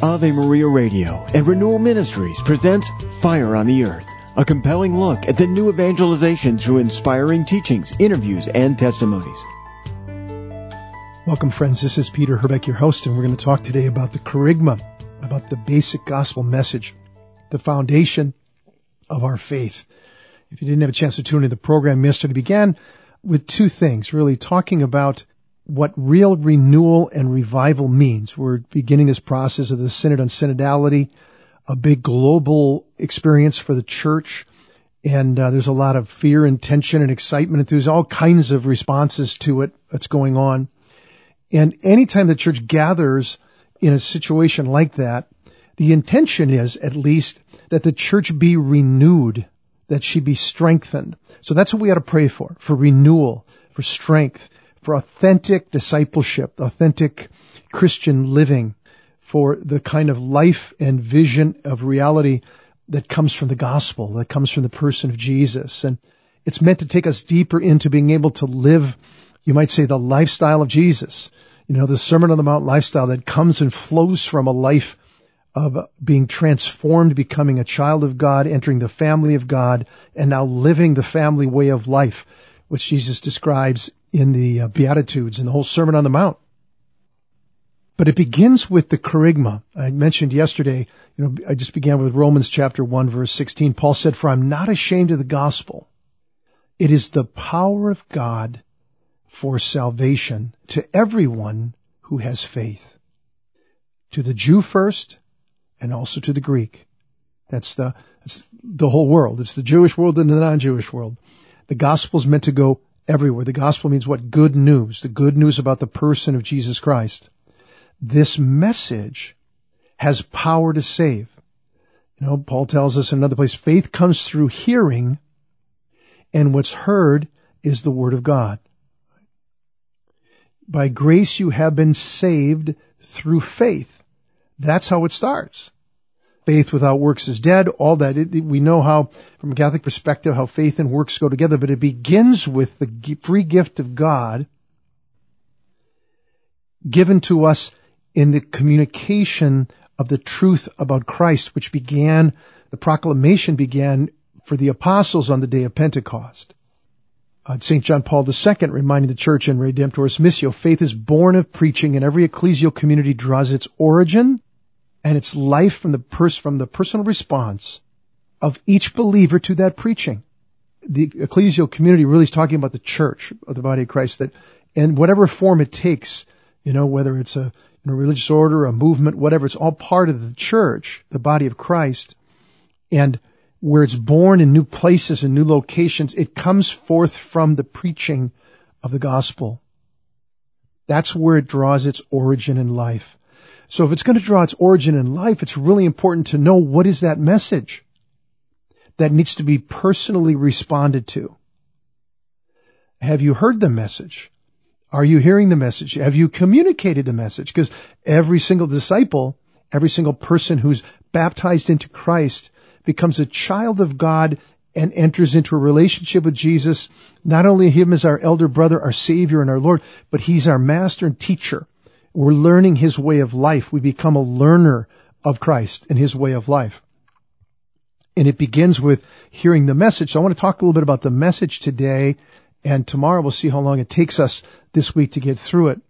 Ave Maria Radio and Renewal Ministries presents Fire on the Earth, a compelling look at the new evangelization through inspiring teachings, interviews, and testimonies. Welcome, friends. This is Peter Herbeck, your host, and we're going to talk today about the kerygma, about the basic gospel message, the foundation of our faith. If you didn't have a chance to tune into the program yesterday, began with two things, really talking about what real renewal and revival means. We're beginning this process of the Synod on Synodality, a big global experience for the church. And uh, there's a lot of fear and tension and excitement. And there's all kinds of responses to it that's going on. And anytime the church gathers in a situation like that, the intention is at least that the church be renewed, that she be strengthened. So that's what we ought to pray for, for renewal, for strength, for authentic discipleship, authentic Christian living, for the kind of life and vision of reality that comes from the gospel, that comes from the person of Jesus. And it's meant to take us deeper into being able to live, you might say, the lifestyle of Jesus. You know, the Sermon on the Mount lifestyle that comes and flows from a life of being transformed, becoming a child of God, entering the family of God, and now living the family way of life, which Jesus describes in the uh, Beatitudes and the whole Sermon on the Mount. But it begins with the kerygma. I mentioned yesterday, you know, I just began with Romans chapter 1 verse 16. Paul said, For I'm not ashamed of the gospel. It is the power of God for salvation to everyone who has faith. To the Jew first and also to the Greek. That's the, that's the whole world. It's the Jewish world and the non-Jewish world. The gospel is meant to go everywhere. The gospel means what? Good news. The good news about the person of Jesus Christ. This message has power to save. You know, Paul tells us in another place, faith comes through hearing, and what's heard is the word of God. By grace you have been saved through faith. That's how it starts faith without works is dead, all that. It, we know how, from a Catholic perspective, how faith and works go together, but it begins with the free gift of God given to us in the communication of the truth about Christ, which began, the proclamation began for the apostles on the day of Pentecost. Uh, St. John Paul II reminding the church in Redemptoris Missio, faith is born of preaching and every ecclesial community draws its origin and its life from the pers- from the personal response of each believer to that preaching. The ecclesial community really is talking about the church of the body of Christ that, in whatever form it takes, you know, whether it's a, a religious order, a movement, whatever, it's all part of the church, the body of Christ. And where it's born in new places and new locations, it comes forth from the preaching of the gospel. That's where it draws its origin in life. So if it's going to draw its origin in life, it's really important to know what is that message that needs to be personally responded to. Have you heard the message? Are you hearing the message? Have you communicated the message? Because every single disciple, every single person who's baptized into Christ becomes a child of God and enters into a relationship with Jesus. Not only him as our elder brother, our savior and our Lord, but he's our master and teacher. We're learning his way of life. We become a learner of Christ and his way of life. And it begins with hearing the message. So I want to talk a little bit about the message today and tomorrow we'll see how long it takes us this week to get through it.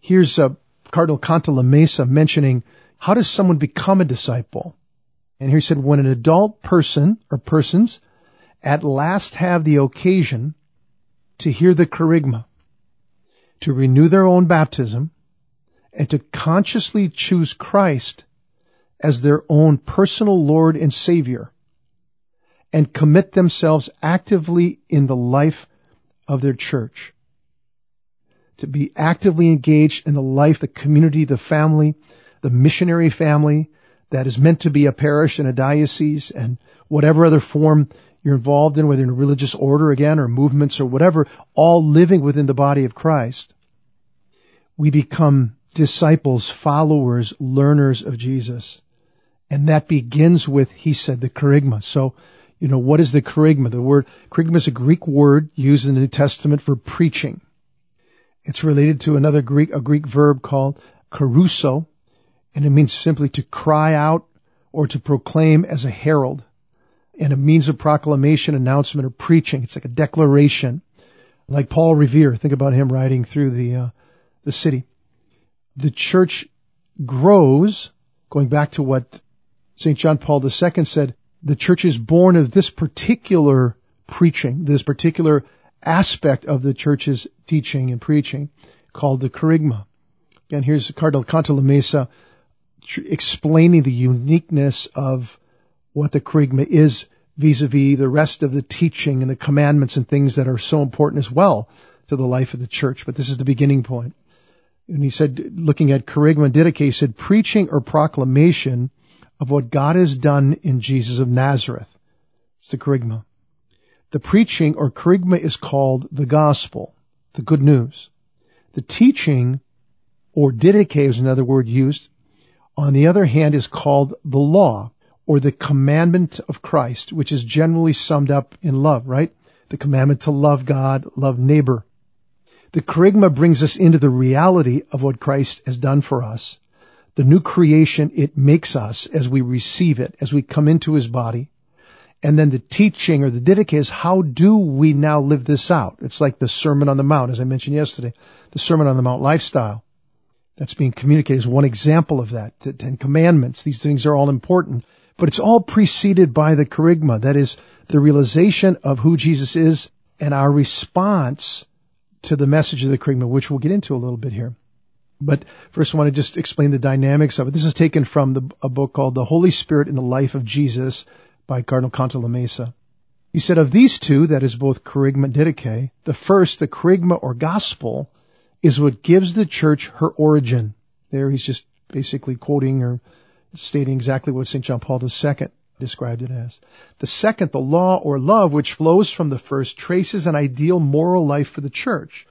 Here's uh, Cardinal Cantalamessa mentioning how does someone become a disciple? And here he said, when an adult person or persons at last have the occasion to hear the kerygma, to renew their own baptism and to consciously choose Christ as their own personal Lord and Savior and commit themselves actively in the life of their church. To be actively engaged in the life, the community, the family, the missionary family that is meant to be a parish and a diocese and whatever other form you're involved in, whether in a religious order again or movements or whatever, all living within the body of Christ we become disciples, followers, learners of Jesus. And that begins with, he said, the kerygma. So, you know, what is the kerygma? The word kerygma is a Greek word used in the New Testament for preaching. It's related to another Greek, a Greek verb called kerusso, And it means simply to cry out or to proclaim as a herald and a means of proclamation, announcement, or preaching. It's like a declaration, like Paul Revere. Think about him riding through the uh, the city. The church grows, going back to what St. John Paul II said, the church is born of this particular preaching, this particular aspect of the church's teaching and preaching called the kerygma. Again, here's Cardinal Cantalamessa explaining the uniqueness of what the kerygma is vis-a-vis the rest of the teaching and the commandments and things that are so important as well to the life of the church. But this is the beginning point. And he said, looking at kerygma didache, he said, preaching or proclamation of what God has done in Jesus of Nazareth. It's the kerygma. The preaching or kerygma is called the gospel, the good news. The teaching or didache is another word used. On the other hand is called the law or the commandment of Christ, which is generally summed up in love, right? The commandment to love God, love neighbor. The kerygma brings us into the reality of what Christ has done for us. The new creation it makes us as we receive it, as we come into his body. And then the teaching or the didache is how do we now live this out? It's like the Sermon on the Mount, as I mentioned yesterday, the Sermon on the Mount lifestyle. That's being communicated is one example of that. The Ten Commandments. These things are all important but it's all preceded by the kerygma. That is the realization of who Jesus is and our response to the message of the kerygma, which we'll get into a little bit here. But first I want to just explain the dynamics of it. This is taken from the, a book called The Holy Spirit in the Life of Jesus by Cardinal Cantalamessa. He said of these two, that is both kerygma and didache, the first, the kerygma or gospel, is what gives the church her origin. There he's just basically quoting or stating exactly what St. John Paul II described it as. The second, the law or love, which flows from the first, traces an ideal moral life for the church.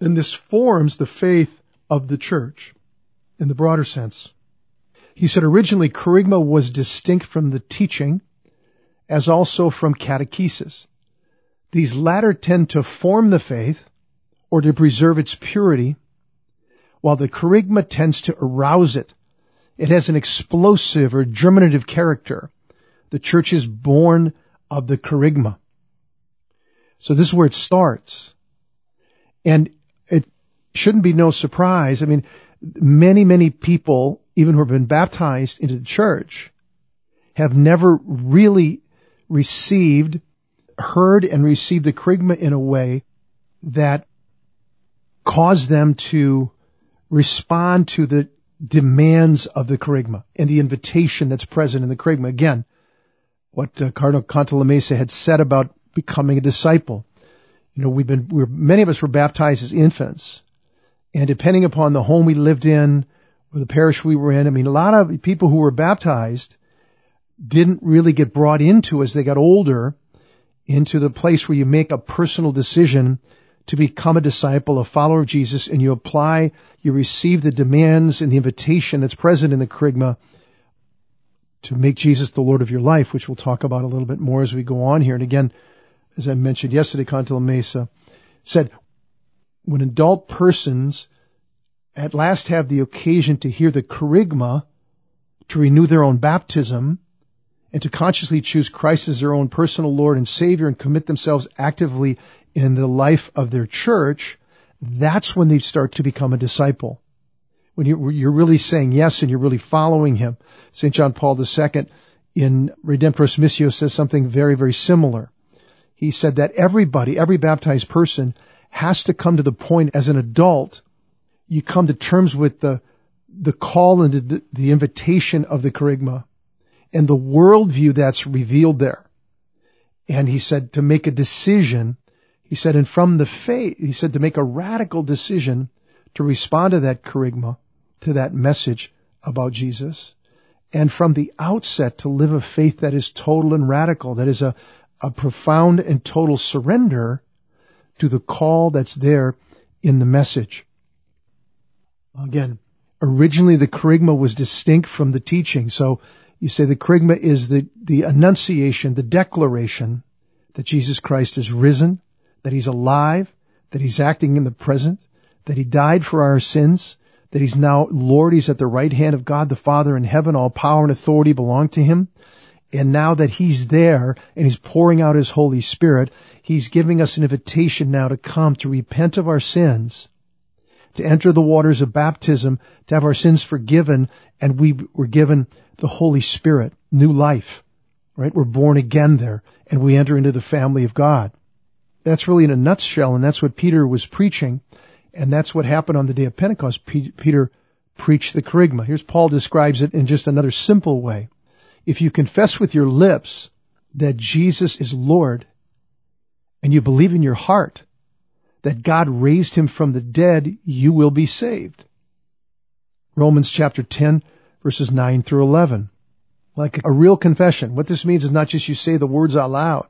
And this forms the faith of the church in the broader sense. He said originally kerygma was distinct from the teaching as also from catechesis. These latter tend to form the faith or to preserve its purity, while the kerygma tends to arouse it it has an explosive or germinative character. The church is born of the kerygma. So this is where it starts. And it shouldn't be no surprise. I mean, many, many people, even who have been baptized into the church, have never really received, heard and received the kerygma in a way that caused them to respond to the demands of the kerygma and the invitation that's present in the kerygma. Again, what uh, Cardinal Cantalamessa had said about becoming a disciple. You know, we've been, we're, many of us were baptized as infants. And depending upon the home we lived in or the parish we were in, I mean, a lot of people who were baptized didn't really get brought into as they got older into the place where you make a personal decision to become a disciple, a follower of Jesus, and you apply, you receive the demands and the invitation that's present in the kerygma to make Jesus the Lord of your life, which we'll talk about a little bit more as we go on here. And again, as I mentioned yesterday, Cantalamessa said, when adult persons at last have the occasion to hear the kerygma, to renew their own baptism, and to consciously choose Christ as their own personal Lord and Savior and commit themselves actively in the life of their church, that's when they start to become a disciple. When you're really saying yes and you're really following him. St. John Paul II in Redemptoris Missio says something very, very similar. He said that everybody, every baptized person has to come to the point as an adult, you come to terms with the, the call and the, the invitation of the kerygma and the worldview that's revealed there. And he said to make a decision he said, and from the faith, he said to make a radical decision to respond to that kerygma, to that message about Jesus, and from the outset to live a faith that is total and radical, that is a, a profound and total surrender to the call that's there in the message. Again, originally the kerygma was distinct from the teaching. So you say the kerygma is the, the annunciation, the declaration that Jesus Christ is risen, that he's alive, that he's acting in the present, that he died for our sins, that he's now Lord, he's at the right hand of God the Father in heaven, all power and authority belong to him. And now that he's there and he's pouring out his Holy Spirit, he's giving us an invitation now to come to repent of our sins, to enter the waters of baptism, to have our sins forgiven, and we were given the Holy Spirit, new life, right? We're born again there and we enter into the family of God. That's really in a nutshell and that's what Peter was preaching. And that's what happened on the day of Pentecost. Peter preached the kerygma. Here's Paul describes it in just another simple way. If you confess with your lips that Jesus is Lord and you believe in your heart that God raised him from the dead, you will be saved. Romans chapter 10 verses 9 through 11. Like a real confession. What this means is not just you say the words out loud,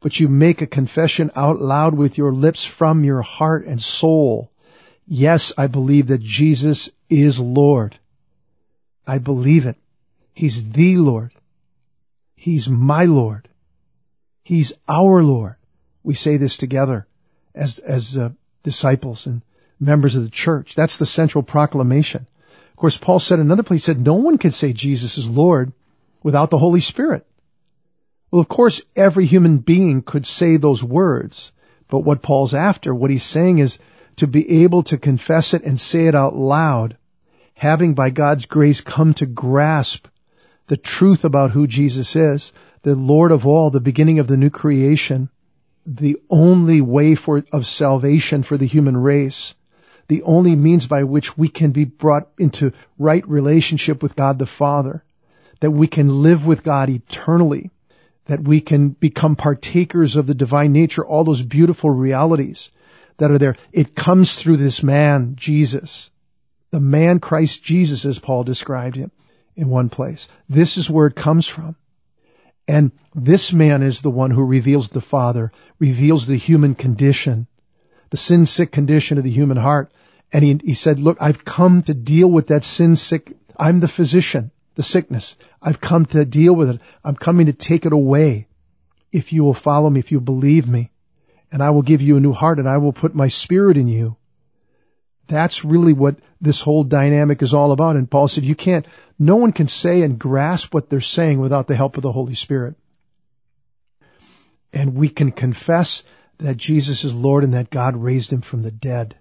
but you make a confession out loud with your lips from your heart and soul. Yes, I believe that Jesus is Lord. I believe it. He's the Lord. He's my Lord. He's our Lord. We say this together as, as uh, disciples and members of the church. That's the central proclamation. Of course, Paul said another place, he said, no one can say Jesus is Lord without the Holy Spirit. Well, of course, every human being could say those words, but what Paul's after, what he's saying is to be able to confess it and say it out loud, having by God's grace come to grasp the truth about who Jesus is, the Lord of all, the beginning of the new creation, the only way for, of salvation for the human race, the only means by which we can be brought into right relationship with God the Father, that we can live with God eternally, that we can become partakers of the divine nature, all those beautiful realities that are there. It comes through this man, Jesus, the man Christ Jesus, as Paul described him in one place. This is where it comes from. And this man is the one who reveals the Father, reveals the human condition, the sin sick condition of the human heart. And he, he said, look, I've come to deal with that sin sick. I'm the physician, the sickness. I've come to deal with it. I'm coming to take it away. If you will follow me, if you believe me, and I will give you a new heart and I will put my spirit in you. That's really what this whole dynamic is all about. And Paul said, you can't, no one can say and grasp what they're saying without the help of the Holy Spirit. And we can confess that Jesus is Lord and that God raised him from the dead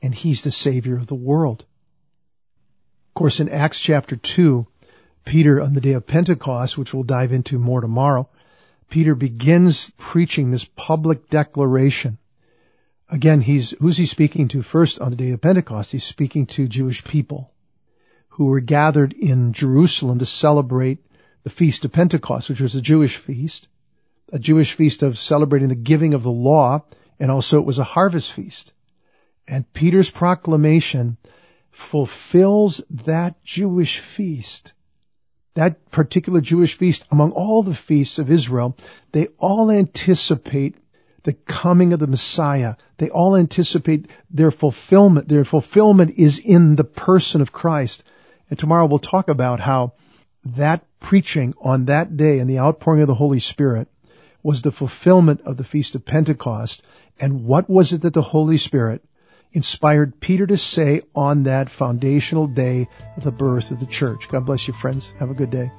and he's the savior of the world. Of course, in Acts chapter 2, Peter on the day of Pentecost, which we'll dive into more tomorrow, Peter begins preaching this public declaration Again, he's, who's he speaking to first on the day of Pentecost? He's speaking to Jewish people who were gathered in Jerusalem to celebrate the Feast of Pentecost, which was a Jewish feast, a Jewish feast of celebrating the giving of the law, and also it was a harvest feast. And Peter's proclamation fulfills that Jewish feast. That particular Jewish feast among all the feasts of Israel, they all anticipate the coming of the Messiah. They all anticipate their fulfillment. Their fulfillment is in the person of Christ. And tomorrow we'll talk about how that preaching on that day and the outpouring of the Holy Spirit was the fulfillment of the Feast of Pentecost. And what was it that the Holy Spirit inspired Peter to say on that foundational day of the birth of the church? God bless you, friends. Have a good day.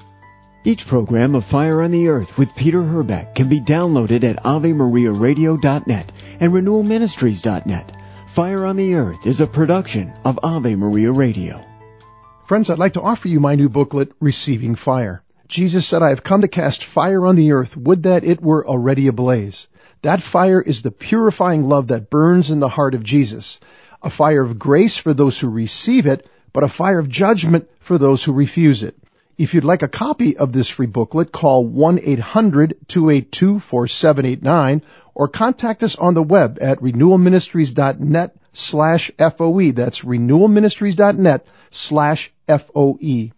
Each program of Fire on the Earth with Peter Herbeck can be downloaded at AveMariaRadio.net and RenewalMinistries.net. Fire on the Earth is a production of Ave Maria Radio. Friends, I'd like to offer you my new booklet, Receiving Fire. Jesus said, I have come to cast fire on the earth. Would that it were already ablaze. That fire is the purifying love that burns in the heart of Jesus. A fire of grace for those who receive it, but a fire of judgment for those who refuse it. If you'd like a copy of this free booklet, call 1-800-282-4789 or contact us on the web at renewalministries.net slash FOE. That's renewalministries.net slash FOE.